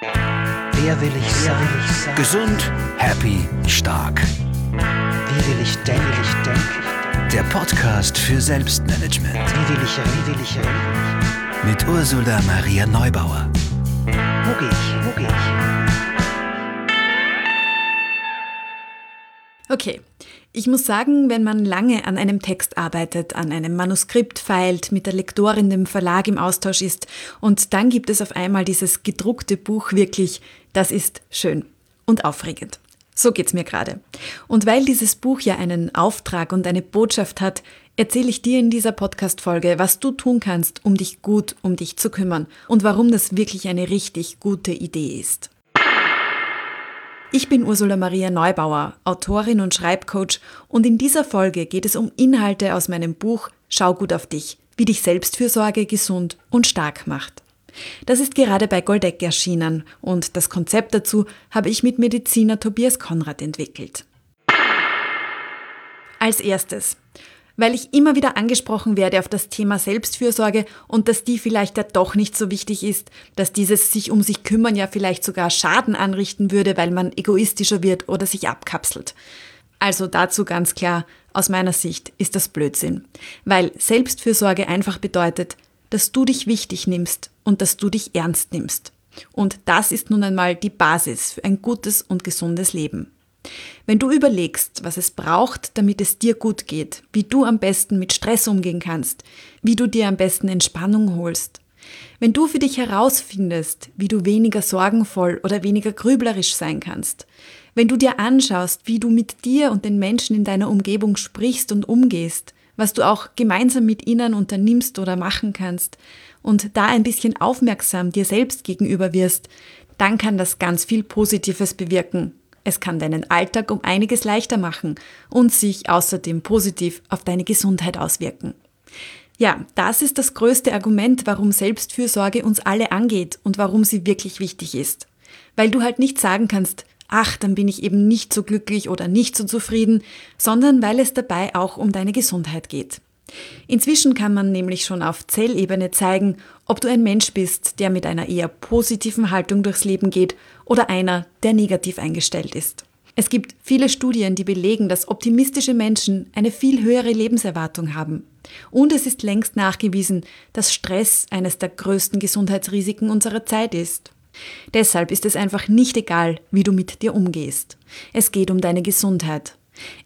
Wer will ich sein? Gesund, happy, stark. Wie will ich denken? Wie will ich denken? Der Podcast für Selbstmanagement Wie will ich? Wie will ich reden? mit Ursula Maria Neubauer. Wo gehe ich? Wo gehe ich? Okay, ich muss sagen, wenn man lange an einem Text arbeitet, an einem Manuskript feilt, mit der Lektorin, dem Verlag im Austausch ist und dann gibt es auf einmal dieses gedruckte Buch wirklich, das ist schön und aufregend. So geht's mir gerade. Und weil dieses Buch ja einen Auftrag und eine Botschaft hat, erzähle ich dir in dieser Podcast-Folge, was du tun kannst, um dich gut um dich zu kümmern und warum das wirklich eine richtig gute Idee ist. Ich bin Ursula Maria Neubauer, Autorin und Schreibcoach und in dieser Folge geht es um Inhalte aus meinem Buch Schau gut auf dich, wie dich Selbstfürsorge gesund und stark macht. Das ist gerade bei Goldeck erschienen und das Konzept dazu habe ich mit Mediziner Tobias Konrad entwickelt. Als erstes, weil ich immer wieder angesprochen werde auf das Thema Selbstfürsorge und dass die vielleicht ja doch nicht so wichtig ist, dass dieses sich um sich kümmern ja vielleicht sogar Schaden anrichten würde, weil man egoistischer wird oder sich abkapselt. Also dazu ganz klar, aus meiner Sicht ist das Blödsinn, weil Selbstfürsorge einfach bedeutet, dass du dich wichtig nimmst und dass du dich ernst nimmst. Und das ist nun einmal die Basis für ein gutes und gesundes Leben. Wenn du überlegst, was es braucht, damit es dir gut geht, wie du am besten mit Stress umgehen kannst, wie du dir am besten Entspannung holst, wenn du für dich herausfindest, wie du weniger sorgenvoll oder weniger grüblerisch sein kannst, wenn du dir anschaust, wie du mit dir und den Menschen in deiner Umgebung sprichst und umgehst, was du auch gemeinsam mit ihnen unternimmst oder machen kannst und da ein bisschen aufmerksam dir selbst gegenüber wirst, dann kann das ganz viel Positives bewirken es kann deinen Alltag um einiges leichter machen und sich außerdem positiv auf deine Gesundheit auswirken. Ja, das ist das größte Argument, warum Selbstfürsorge uns alle angeht und warum sie wirklich wichtig ist. Weil du halt nicht sagen kannst, ach, dann bin ich eben nicht so glücklich oder nicht so zufrieden, sondern weil es dabei auch um deine Gesundheit geht. Inzwischen kann man nämlich schon auf Zellebene zeigen, ob du ein Mensch bist, der mit einer eher positiven Haltung durchs Leben geht oder einer, der negativ eingestellt ist. Es gibt viele Studien, die belegen, dass optimistische Menschen eine viel höhere Lebenserwartung haben. Und es ist längst nachgewiesen, dass Stress eines der größten Gesundheitsrisiken unserer Zeit ist. Deshalb ist es einfach nicht egal, wie du mit dir umgehst. Es geht um deine Gesundheit.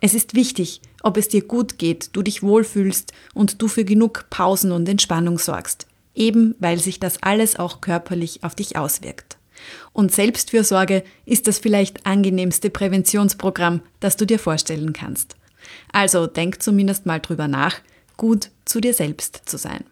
Es ist wichtig, ob es dir gut geht, du dich wohlfühlst und du für genug Pausen und Entspannung sorgst, eben weil sich das alles auch körperlich auf dich auswirkt. Und Selbstfürsorge ist das vielleicht angenehmste Präventionsprogramm, das du dir vorstellen kannst. Also denk zumindest mal drüber nach, gut zu dir selbst zu sein.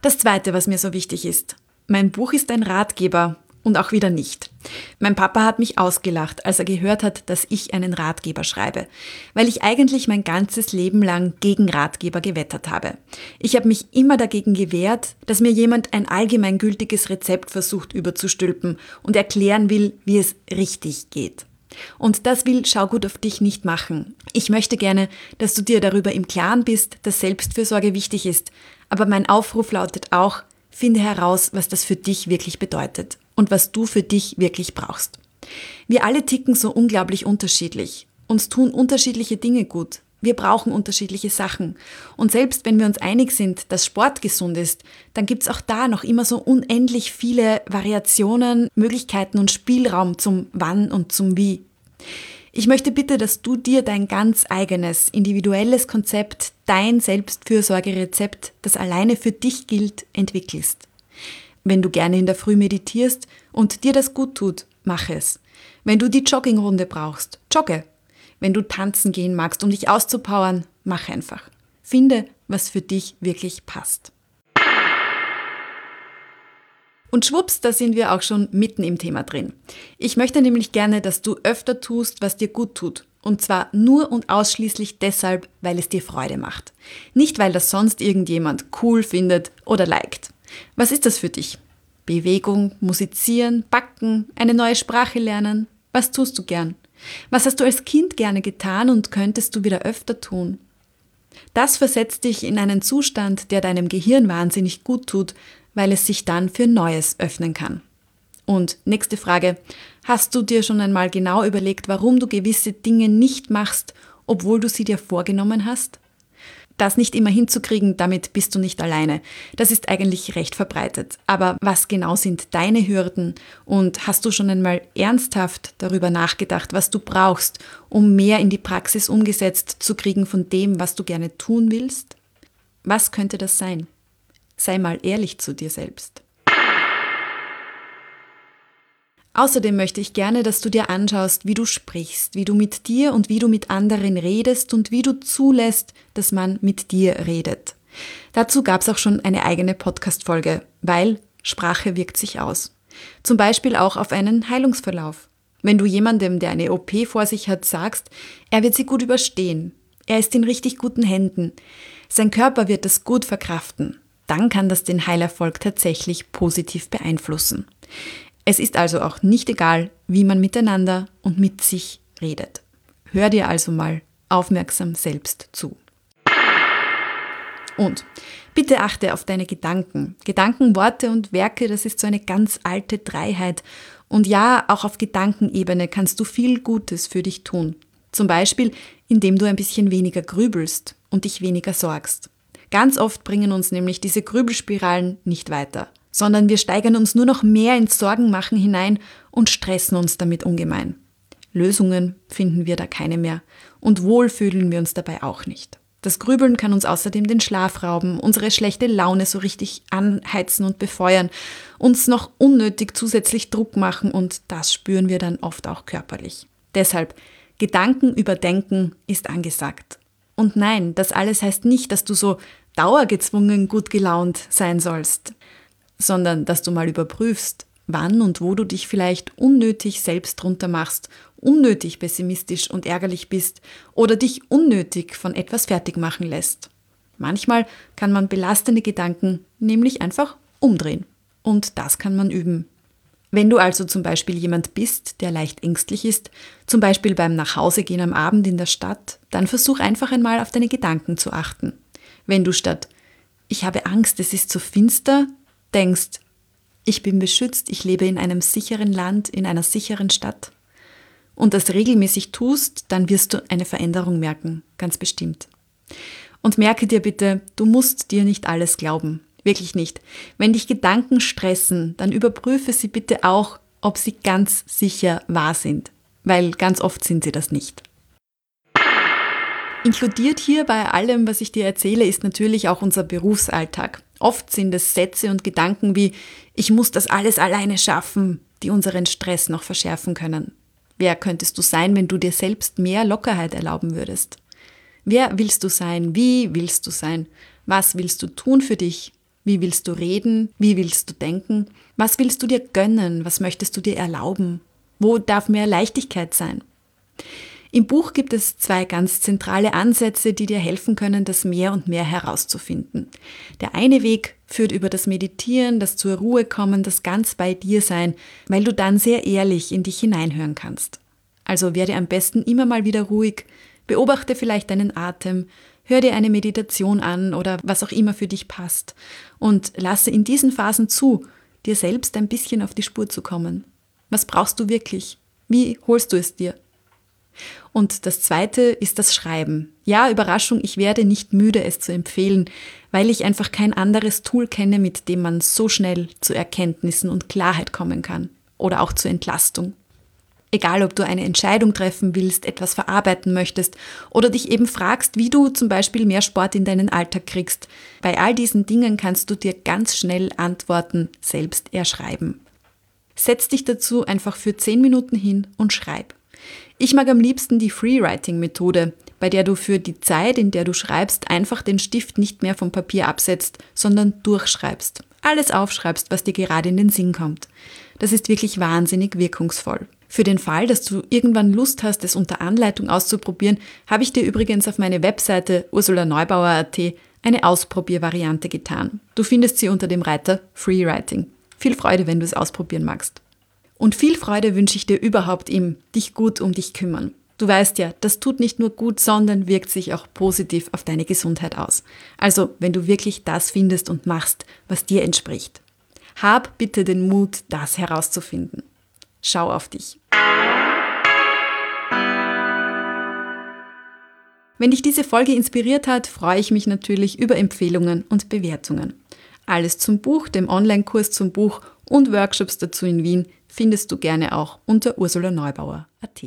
Das Zweite, was mir so wichtig ist. Mein Buch ist ein Ratgeber und auch wieder nicht. Mein Papa hat mich ausgelacht, als er gehört hat, dass ich einen Ratgeber schreibe, weil ich eigentlich mein ganzes Leben lang gegen Ratgeber gewettert habe. Ich habe mich immer dagegen gewehrt, dass mir jemand ein allgemeingültiges Rezept versucht überzustülpen und erklären will, wie es richtig geht. Und das will Schau gut auf dich nicht machen. Ich möchte gerne, dass du dir darüber im Klaren bist, dass Selbstfürsorge wichtig ist. Aber mein Aufruf lautet auch, finde heraus, was das für dich wirklich bedeutet und was du für dich wirklich brauchst. Wir alle ticken so unglaublich unterschiedlich. Uns tun unterschiedliche Dinge gut. Wir brauchen unterschiedliche Sachen. Und selbst wenn wir uns einig sind, dass Sport gesund ist, dann gibt's auch da noch immer so unendlich viele Variationen, Möglichkeiten und Spielraum zum Wann und zum Wie. Ich möchte bitte, dass du dir dein ganz eigenes, individuelles Konzept, dein Selbstfürsorgerezept, das alleine für dich gilt, entwickelst. Wenn du gerne in der Früh meditierst und dir das gut tut, mach es. Wenn du die Joggingrunde brauchst, jogge. Wenn du tanzen gehen magst, um dich auszupowern, mach einfach. Finde, was für dich wirklich passt. Und schwupps, da sind wir auch schon mitten im Thema drin. Ich möchte nämlich gerne, dass du öfter tust, was dir gut tut. Und zwar nur und ausschließlich deshalb, weil es dir Freude macht. Nicht, weil das sonst irgendjemand cool findet oder liked. Was ist das für dich? Bewegung, musizieren, backen, eine neue Sprache lernen? Was tust du gern? Was hast du als Kind gerne getan und könntest du wieder öfter tun? Das versetzt dich in einen Zustand, der deinem Gehirn wahnsinnig gut tut, weil es sich dann für Neues öffnen kann. Und nächste Frage. Hast du dir schon einmal genau überlegt, warum du gewisse Dinge nicht machst, obwohl du sie dir vorgenommen hast? Das nicht immer hinzukriegen, damit bist du nicht alleine. Das ist eigentlich recht verbreitet. Aber was genau sind deine Hürden? Und hast du schon einmal ernsthaft darüber nachgedacht, was du brauchst, um mehr in die Praxis umgesetzt zu kriegen von dem, was du gerne tun willst? Was könnte das sein? Sei mal ehrlich zu dir selbst. Außerdem möchte ich gerne, dass du dir anschaust, wie du sprichst, wie du mit dir und wie du mit anderen redest und wie du zulässt, dass man mit dir redet. Dazu gab es auch schon eine eigene Podcast-Folge, weil Sprache wirkt sich aus. Zum Beispiel auch auf einen Heilungsverlauf. Wenn du jemandem, der eine OP vor sich hat, sagst, er wird sie gut überstehen, er ist in richtig guten Händen, sein Körper wird es gut verkraften, dann kann das den Heilerfolg tatsächlich positiv beeinflussen. Es ist also auch nicht egal, wie man miteinander und mit sich redet. Hör dir also mal aufmerksam selbst zu. Und bitte achte auf deine Gedanken. Gedanken, Worte und Werke, das ist so eine ganz alte Dreiheit. Und ja, auch auf Gedankenebene kannst du viel Gutes für dich tun. Zum Beispiel, indem du ein bisschen weniger grübelst und dich weniger sorgst. Ganz oft bringen uns nämlich diese Grübelspiralen nicht weiter sondern wir steigern uns nur noch mehr ins Sorgenmachen hinein und stressen uns damit ungemein. Lösungen finden wir da keine mehr und wohl fühlen wir uns dabei auch nicht. Das Grübeln kann uns außerdem den Schlaf rauben, unsere schlechte Laune so richtig anheizen und befeuern, uns noch unnötig zusätzlich Druck machen und das spüren wir dann oft auch körperlich. Deshalb, Gedanken überdenken ist angesagt. Und nein, das alles heißt nicht, dass du so dauergezwungen gut gelaunt sein sollst sondern dass du mal überprüfst, wann und wo du dich vielleicht unnötig selbst drunter machst, unnötig pessimistisch und ärgerlich bist oder dich unnötig von etwas fertig machen lässt. Manchmal kann man belastende Gedanken nämlich einfach umdrehen. Und das kann man üben. Wenn du also zum Beispiel jemand bist, der leicht ängstlich ist, zum Beispiel beim Nachhausegehen am Abend in der Stadt, dann versuch einfach einmal auf deine Gedanken zu achten. Wenn du statt ich habe Angst, es ist zu finster, denkst, ich bin beschützt, ich lebe in einem sicheren Land, in einer sicheren Stadt und das regelmäßig tust, dann wirst du eine Veränderung merken, ganz bestimmt. Und merke dir bitte, du musst dir nicht alles glauben, wirklich nicht. Wenn dich Gedanken stressen, dann überprüfe sie bitte auch, ob sie ganz sicher wahr sind, weil ganz oft sind sie das nicht. Inkludiert hier bei allem, was ich dir erzähle, ist natürlich auch unser Berufsalltag. Oft sind es Sätze und Gedanken wie ich muss das alles alleine schaffen, die unseren Stress noch verschärfen können. Wer könntest du sein, wenn du dir selbst mehr Lockerheit erlauben würdest? Wer willst du sein? Wie willst du sein? Was willst du tun für dich? Wie willst du reden? Wie willst du denken? Was willst du dir gönnen? Was möchtest du dir erlauben? Wo darf mehr Leichtigkeit sein? Im Buch gibt es zwei ganz zentrale Ansätze, die dir helfen können, das mehr und mehr herauszufinden. Der eine Weg führt über das Meditieren, das zur Ruhe kommen, das ganz bei dir sein, weil du dann sehr ehrlich in dich hineinhören kannst. Also werde am besten immer mal wieder ruhig, beobachte vielleicht deinen Atem, hör dir eine Meditation an oder was auch immer für dich passt und lasse in diesen Phasen zu, dir selbst ein bisschen auf die Spur zu kommen. Was brauchst du wirklich? Wie holst du es dir? Und das zweite ist das Schreiben. Ja, Überraschung, ich werde nicht müde, es zu empfehlen, weil ich einfach kein anderes Tool kenne, mit dem man so schnell zu Erkenntnissen und Klarheit kommen kann. Oder auch zur Entlastung. Egal, ob du eine Entscheidung treffen willst, etwas verarbeiten möchtest oder dich eben fragst, wie du zum Beispiel mehr Sport in deinen Alltag kriegst. Bei all diesen Dingen kannst du dir ganz schnell Antworten selbst erschreiben. Setz dich dazu einfach für 10 Minuten hin und schreib. Ich mag am liebsten die Freewriting-Methode, bei der du für die Zeit, in der du schreibst, einfach den Stift nicht mehr vom Papier absetzt, sondern durchschreibst. Alles aufschreibst, was dir gerade in den Sinn kommt. Das ist wirklich wahnsinnig wirkungsvoll. Für den Fall, dass du irgendwann Lust hast, es unter Anleitung auszuprobieren, habe ich dir übrigens auf meine Webseite ursulaneubauer.at eine Ausprobiervariante getan. Du findest sie unter dem Reiter Freewriting. Viel Freude, wenn du es ausprobieren magst. Und viel Freude wünsche ich dir überhaupt im dich gut um dich kümmern. Du weißt ja, das tut nicht nur gut, sondern wirkt sich auch positiv auf deine Gesundheit aus. Also, wenn du wirklich das findest und machst, was dir entspricht. Hab bitte den Mut, das herauszufinden. Schau auf dich. Wenn dich diese Folge inspiriert hat, freue ich mich natürlich über Empfehlungen und Bewertungen. Alles zum Buch, dem Online-Kurs zum Buch und Workshops dazu in Wien findest du gerne auch unter ursulaneubauer.at.